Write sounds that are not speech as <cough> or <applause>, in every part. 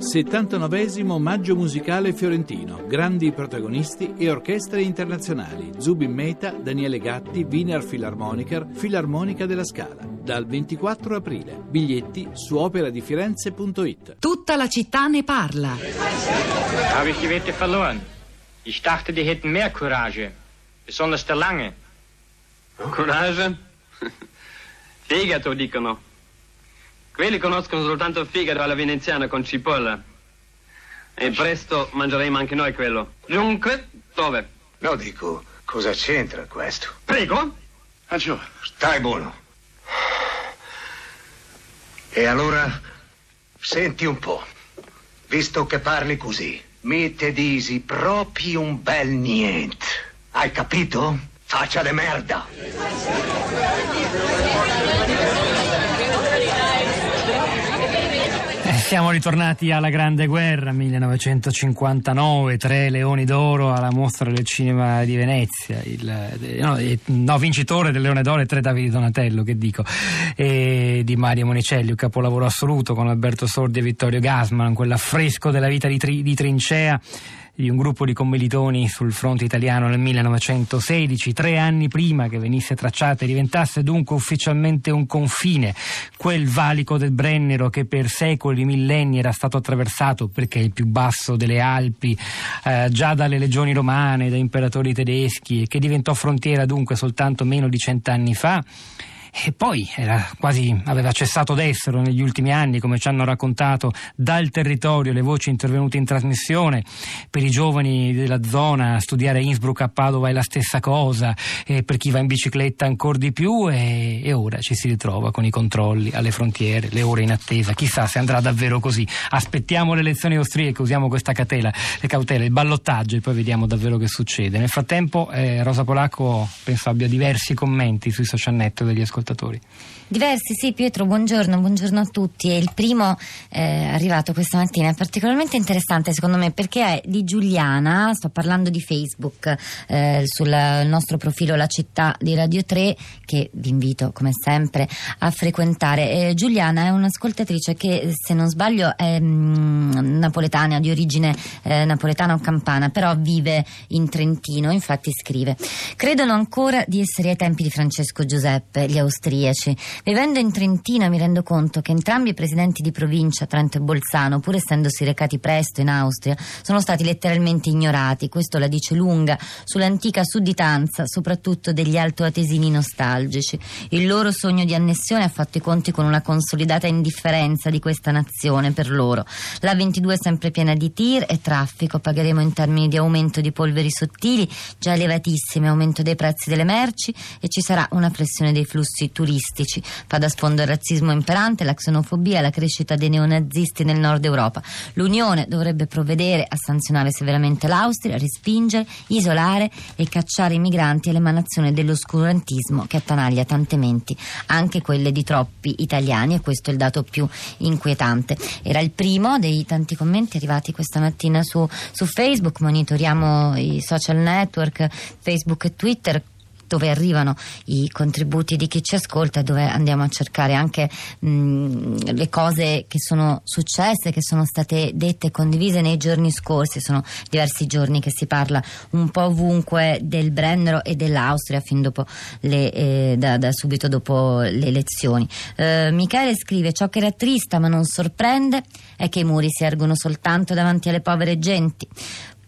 79 Maggio musicale fiorentino, grandi protagonisti e orchestre internazionali, Zubin Meta, Daniele Gatti, Wiener Philharmoniker, Filarmonica della Scala. Dal 24 aprile. Biglietti su operadifirenze.it. Tutta la città ne parla. Habe ich die Wette verloren. Ich dachte, die hätten mehr Courage. Besonders der Lange. Coraggio? <laughs> Fegato, dicono. Quelli conoscono soltanto fegato alla veneziana con cipolla. E presto mangeremo anche noi quello. Dunque, dove? No, dico, cosa c'entra questo? Prego? Aggiù, stai buono. E allora, senti un po', visto che parli così, mi te disi proprio un bel niente. Hai capito? Faccia de merda. Siamo ritornati alla Grande Guerra 1959, tre leoni d'oro alla mostra del cinema di Venezia, il, no, no, vincitore del Leone d'oro e tre Davide Donatello, che dico, e di Mario Monicelli, un capolavoro assoluto con Alberto Sordi e Vittorio Gasman, quell'affresco della vita di, tri, di trincea di un gruppo di commilitoni sul fronte italiano nel 1916, tre anni prima che venisse tracciata e diventasse dunque ufficialmente un confine, quel valico del Brennero che per secoli, millenni era stato attraversato perché è il più basso delle Alpi, eh, già dalle legioni romane, da imperatori tedeschi e che diventò frontiera dunque soltanto meno di cent'anni fa e poi quasi, aveva cessato d'essere negli ultimi anni, come ci hanno raccontato dal territorio le voci intervenute in trasmissione. Per i giovani della zona studiare Innsbruck a Padova è la stessa cosa, per chi va in bicicletta ancora di più e, e ora ci si ritrova con i controlli alle frontiere, le ore in attesa. Chissà se andrà davvero così. Aspettiamo le elezioni austriache, usiamo questa catela, le cautele, il ballottaggio e poi vediamo davvero che succede. Nel frattempo eh, Rosa Polacco penso abbia diversi commenti sui social network degli ascoltatori ascoltatori. Diversi, sì, Pietro, buongiorno, buongiorno a tutti. E il primo eh, arrivato questa mattina è particolarmente interessante secondo me perché è di Giuliana, sto parlando di Facebook, eh, sul nostro profilo La Città di Radio 3, che vi invito come sempre a frequentare. Eh, Giuliana è un'ascoltatrice che, se non sbaglio, è mh, napoletana, di origine eh, napoletana o campana, però vive in Trentino, infatti scrive: Credono ancora di essere ai tempi di Francesco Giuseppe, gli austriaci. Vivendo in Trentino mi rendo conto che entrambi i presidenti di provincia, Trento e Bolzano, pur essendosi recati presto in Austria, sono stati letteralmente ignorati. Questo la dice lunga sull'antica sudditanza, soprattutto degli altoatesini nostalgici. Il loro sogno di annessione ha fatto i conti con una consolidata indifferenza di questa nazione per loro. La 22 è sempre piena di tir e traffico. Pagheremo in termini di aumento di polveri sottili, già elevatissimi, aumento dei prezzi delle merci e ci sarà una flessione dei flussi turistici. Fa da sfondo il razzismo imperante, la xenofobia e la crescita dei neonazisti nel nord Europa. L'Unione dovrebbe provvedere a sanzionare severamente l'Austria, respingere, isolare e cacciare i migranti all'emanazione dell'oscurantismo che attanaglia tante menti, anche quelle di troppi italiani e questo è il dato più inquietante. Era il primo dei tanti commenti arrivati questa mattina su, su Facebook, monitoriamo i social network, Facebook e Twitter dove arrivano i contributi di chi ci ascolta e dove andiamo a cercare anche mh, le cose che sono successe, che sono state dette e condivise nei giorni scorsi. Sono diversi giorni che si parla un po' ovunque del Brennero e dell'Austria fin dopo le, eh, da, da, subito dopo le elezioni. Eh, Michele scrive: Ciò che rattrista ma non sorprende è che i muri si ergono soltanto davanti alle povere genti.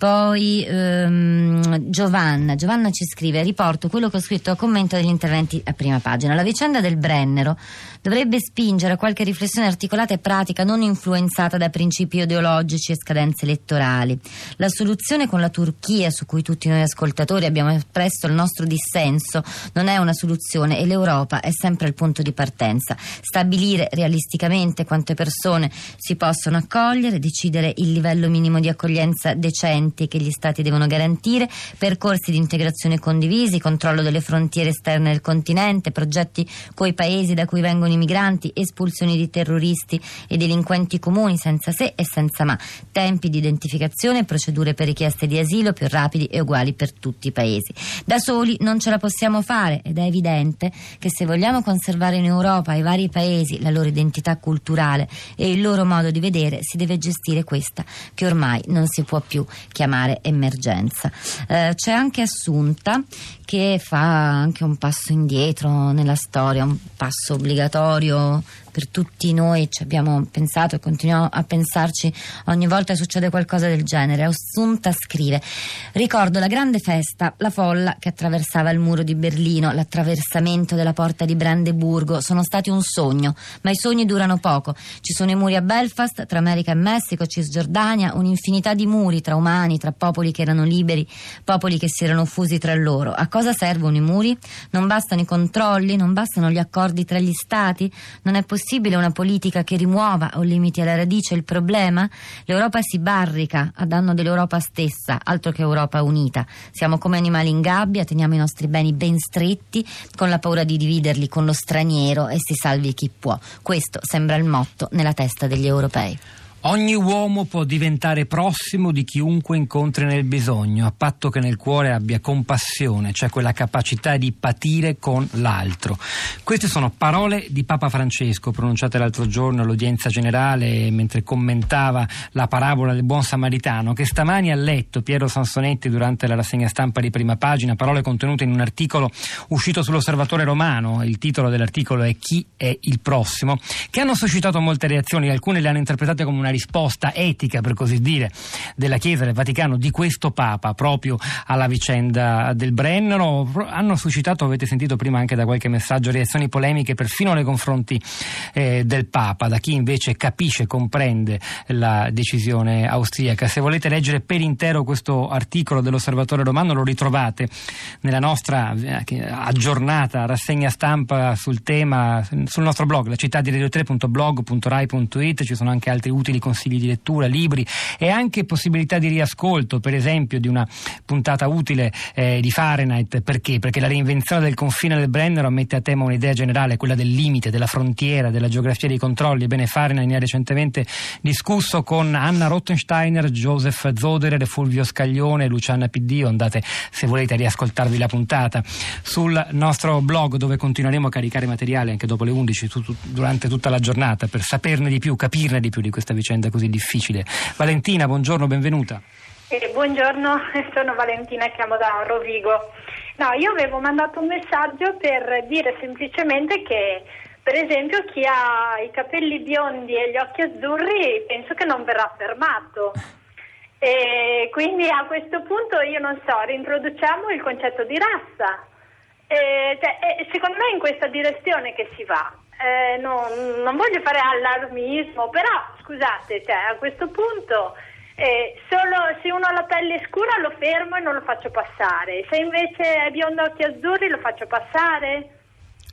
Poi ehm, Giovanna, Giovanna ci scrive, riporto quello che ho scritto a commento degli interventi a prima pagina. La vicenda del Brennero dovrebbe spingere a qualche riflessione articolata e pratica non influenzata da principi ideologici e scadenze elettorali. La soluzione con la Turchia, su cui tutti noi ascoltatori abbiamo espresso il nostro dissenso, non è una soluzione e l'Europa è sempre il punto di partenza. Stabilire realisticamente quante persone si possono accogliere, decidere il livello minimo di accoglienza decente diritti che gli Stati devono garantire, percorsi di integrazione condivisi, controllo delle frontiere esterne del continente, progetti coi paesi da cui vengono i migranti, espulsioni di terroristi e delinquenti comuni senza se e senza ma, tempi di identificazione e procedure per richieste di asilo più rapidi e uguali per tutti i paesi. Da soli non ce la possiamo fare ed è evidente che se vogliamo conservare in Europa i vari paesi la loro identità culturale e il loro modo di vedere, si deve gestire questa che ormai non si può più chiamare emergenza. Eh, c'è anche Assunta che fa anche un passo indietro nella storia, un passo obbligatorio per tutti noi ci abbiamo pensato e continuiamo a pensarci ogni volta succede qualcosa del genere. Assunta scrive: Ricordo la grande festa, la folla che attraversava il muro di Berlino, l'attraversamento della porta di Brandeburgo sono stati un sogno, ma i sogni durano poco. Ci sono i muri a Belfast, tra America e Messico, Cisgiordania, un'infinità di muri tra umani, tra popoli che erano liberi, popoli che si erano fusi tra loro. A cosa servono i muri? Non bastano i controlli, non bastano gli accordi tra gli stati? Non è possibile una politica che rimuova o limiti alla radice il problema? L'Europa si barrica a danno dell'Europa stessa, altro che Europa unita. Siamo come animali in gabbia, teniamo i nostri beni ben stretti, con la paura di dividerli con lo straniero e si salvi chi può. Questo sembra il motto nella testa degli europei. Ogni uomo può diventare prossimo di chiunque incontri nel bisogno, a patto che nel cuore abbia compassione, cioè quella capacità di patire con l'altro. Queste sono parole di Papa Francesco pronunciate l'altro giorno all'udienza generale mentre commentava la parabola del buon samaritano, che stamani ha letto Piero Sansonetti durante la rassegna stampa di prima pagina, parole contenute in un articolo uscito sull'Osservatore Romano. Il titolo dell'articolo è Chi è il prossimo? che hanno suscitato molte reazioni, alcune le hanno interpretate come una risposta etica, per così dire, della Chiesa del Vaticano di questo Papa proprio alla vicenda del Brennero. Hanno suscitato, avete sentito prima anche da qualche messaggio, reazioni polemiche perfino nei confronti eh, del Papa, da chi invece capisce, comprende la decisione austriaca. Se volete leggere per intero questo articolo dell'Osservatore Romano lo ritrovate nella nostra eh, aggiornata rassegna stampa sul tema sul nostro blog, la città di radio3.blog.rai.it, ci sono anche altri utili consigli di lettura, libri e anche possibilità di riascolto, per esempio di una puntata utile eh, di Fahrenheit. Perché? Perché la reinvenzione del confine del Brennero mette a tema un'idea generale, quella del limite, della frontiera, della geografia dei controlli. Ebbene, Fahrenheit ne ha recentemente discusso con Anna Rottensteiner, Joseph Zoderer, Fulvio Scaglione, Luciana Piddio. Andate, se volete, a riascoltarvi la puntata sul nostro blog dove continueremo a caricare materiale anche dopo le 11 tu, tu, durante tutta la giornata per saperne di più, capirne di più di questa vicenda vicenda così difficile. Valentina, buongiorno, benvenuta. Eh, buongiorno, <laughs> sono Valentina chiamo da Rovigo. No, io avevo mandato un messaggio per dire semplicemente che per esempio chi ha i capelli biondi e gli occhi azzurri penso che non verrà fermato. E quindi a questo punto io non so, reintroduciamo il concetto di razza. E, cioè, secondo me è in questa direzione che si va. Eh, no, non voglio fare allarmismo, però scusate, cioè, a questo punto eh, solo se uno ha la pelle scura lo fermo e non lo faccio passare, se invece è biondo occhi azzurri lo faccio passare.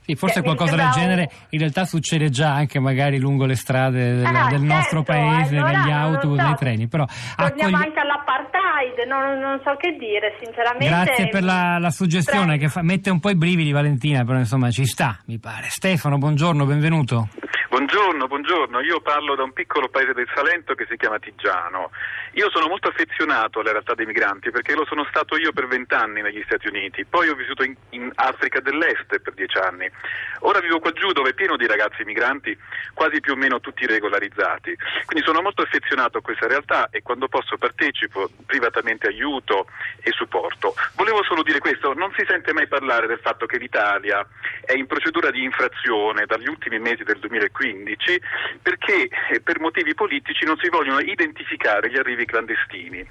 Sì, forse cioè, qualcosa del genere in realtà succede già anche magari lungo le strade del, ah, del certo, nostro paese, allora, negli autobus, so. nei treni. Però Torniamo accogli... anche all'apartheid, non, non, so che dire, sinceramente. Grazie per la, la suggestione che fa, mette un po' i brividi Valentina, però insomma ci sta, mi pare. Stefano, buongiorno, benvenuto. Buongiorno, buongiorno, io parlo da un piccolo paese del Salento che si chiama Tigiano. Io sono molto affezionato alla realtà dei migranti perché lo sono stato io per vent'anni negli Stati Uniti, poi ho vissuto in, in, Africa dell'Est per dieci anni. Ora vivo qua giù dove è pieno di ragazzi migranti, quasi più o meno tutti regolarizzati. Quindi sono molto affezionato a questa realtà e quando posso partecipo, privatamente aiuto e supporto. Volevo solo dire questo, non si sente mai parlare del fatto che l'Italia è in procedura di infrazione dagli ultimi mesi del 2015 2015 perché eh, per motivi politici non si vogliono identificare gli arrivi clandestini.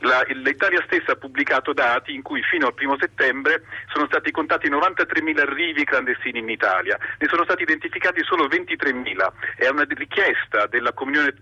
La, L'Italia stessa ha pubblicato dati in cui fino al primo settembre sono stati contati 93.000 arrivi clandestini in Italia, ne sono stati identificati solo 23.000. È una richiesta della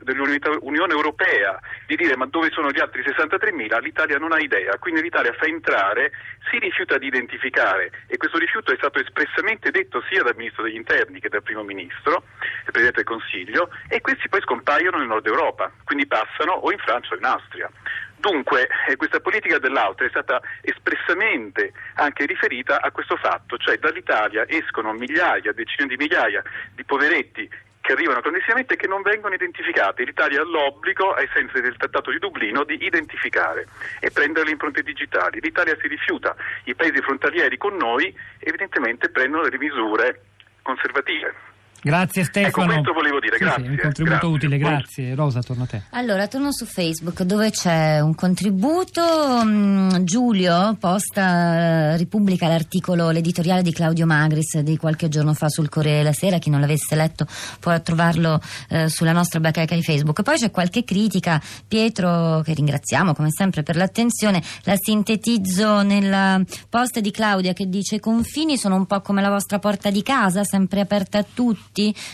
dell'Unione Europea di dire ma dove sono gli altri 63.000? L'Italia non ha idea, quindi l'Italia fa entrare, si rifiuta di identificare e questo rifiuto è stato espressamente detto sia dal Ministro degli Interni che dal Primo Ministro il Presidente del Consiglio, e questi poi scompaiono nel nord Europa, quindi passano o in Francia o in Austria. Dunque, eh, questa politica dell'Austria è stata espressamente anche riferita a questo fatto, cioè dall'Italia escono migliaia, decine di migliaia di poveretti che arrivano clandestinamente e che non vengono identificati. L'Italia ha l'obbligo, ai sensi del Trattato di Dublino, di identificare e prendere le impronte digitali. L'Italia si rifiuta, i paesi frontalieri con noi evidentemente prendono delle misure conservative. Grazie Stefano. Ecco, questo volevo dire, Sì, grazie. sì, un contributo grazie. utile, grazie. Rosa, torno a te. Allora, torno su Facebook dove c'è un contributo. mm, Giulio posta, eh, ripubblica l'articolo, l'editoriale di Claudio Magris di qualche giorno fa sul Corriere della Sera. Chi non l'avesse letto può trovarlo eh, sulla nostra bacheca di Facebook. Poi c'è qualche critica. Pietro, che ringraziamo come sempre per l'attenzione, la sintetizzo nel post di Claudia che dice: I confini sono un po' come la vostra porta di casa, sempre aperta a tutti.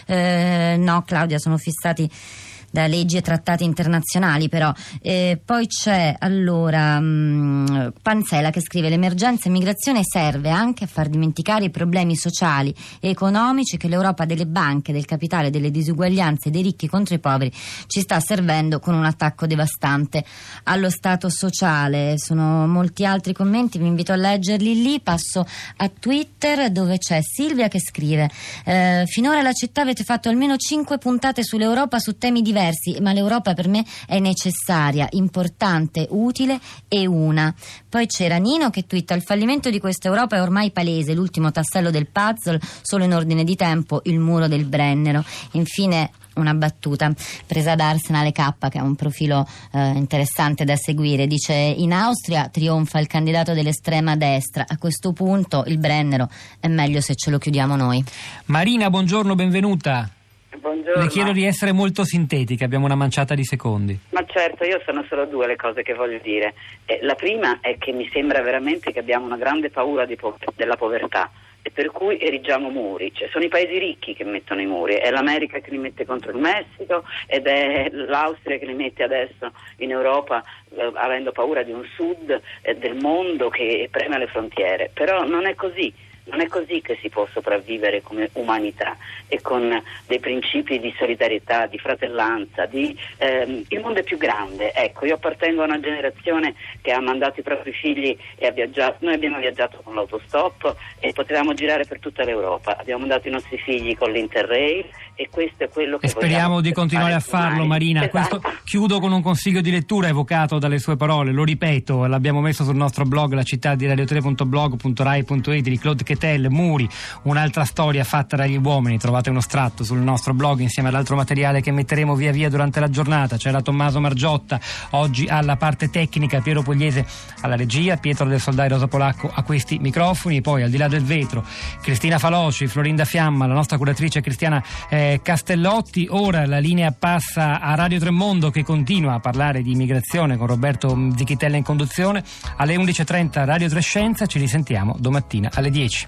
Eh, no, Claudia, sono fissati da leggi e trattati internazionali però. Eh, poi c'è allora mh, Panzela che scrive l'emergenza immigrazione serve anche a far dimenticare i problemi sociali e economici che l'Europa delle banche, del capitale, delle disuguaglianze dei ricchi contro i poveri ci sta servendo con un attacco devastante allo Stato sociale. Sono molti altri commenti, vi invito a leggerli lì. Passo a Twitter dove c'è Silvia che scrive eh, finora la città avete fatto almeno 5 puntate sull'Europa su temi diversi ma l'Europa per me è necessaria, importante, utile e una. Poi c'era Nino che twitta il fallimento di questa Europa è ormai palese, l'ultimo tassello del puzzle, solo in ordine di tempo, il muro del Brennero. Infine una battuta presa da Arsenale K che è un profilo eh, interessante da seguire dice in Austria trionfa il candidato dell'estrema destra a questo punto il Brennero è meglio se ce lo chiudiamo noi Marina, buongiorno, benvenuta. Buongiorno. Le chiedo di essere molto sintetica, abbiamo una manciata di secondi. Ma certo, io sono solo due le cose che voglio dire. Eh, la prima è che mi sembra veramente che abbiamo una grande paura di po- della povertà e per cui erigiamo muri. Cioè, sono i paesi ricchi che mettono i muri, è l'America che li mette contro il Messico ed è l'Austria che li mette adesso in Europa eh, avendo paura di un sud eh, del mondo che preme le frontiere. Però non è così. Non è così che si può sopravvivere come umanità e con dei principi di solidarietà, di fratellanza, di, ehm, il mondo è più grande. Ecco, io appartengo a una generazione che ha mandato i propri figli e ha viaggiato, noi abbiamo viaggiato con l'autostop e potevamo girare per tutta l'Europa, abbiamo mandato i nostri figli con l'Interrail e questo è quello che E speriamo di continuare a farlo, domani. Marina. Esatto. Questo chiudo con un consiglio di lettura evocato dalle sue parole. Lo ripeto, l'abbiamo messo sul nostro blog, la città di radio3.blog.rai.it di Claude Chetel, Muri, un'altra storia fatta dagli uomini. Trovate uno stratto sul nostro blog insieme all'altro materiale che metteremo via via durante la giornata. C'era Tommaso Margiotta, oggi alla parte tecnica, Piero Pugliese alla regia, Pietro del Soldai Rosa Polacco a questi microfoni, poi al di là del vetro, Cristina Faloci, Florinda Fiamma, la nostra curatrice Cristiana eh, Castellotti. Ora la linea passa a Radio Tremondo che continua a parlare di immigrazione con Roberto Zichitella in conduzione. Alle 11.30 Radio Trescenza, ci risentiamo domattina alle 10.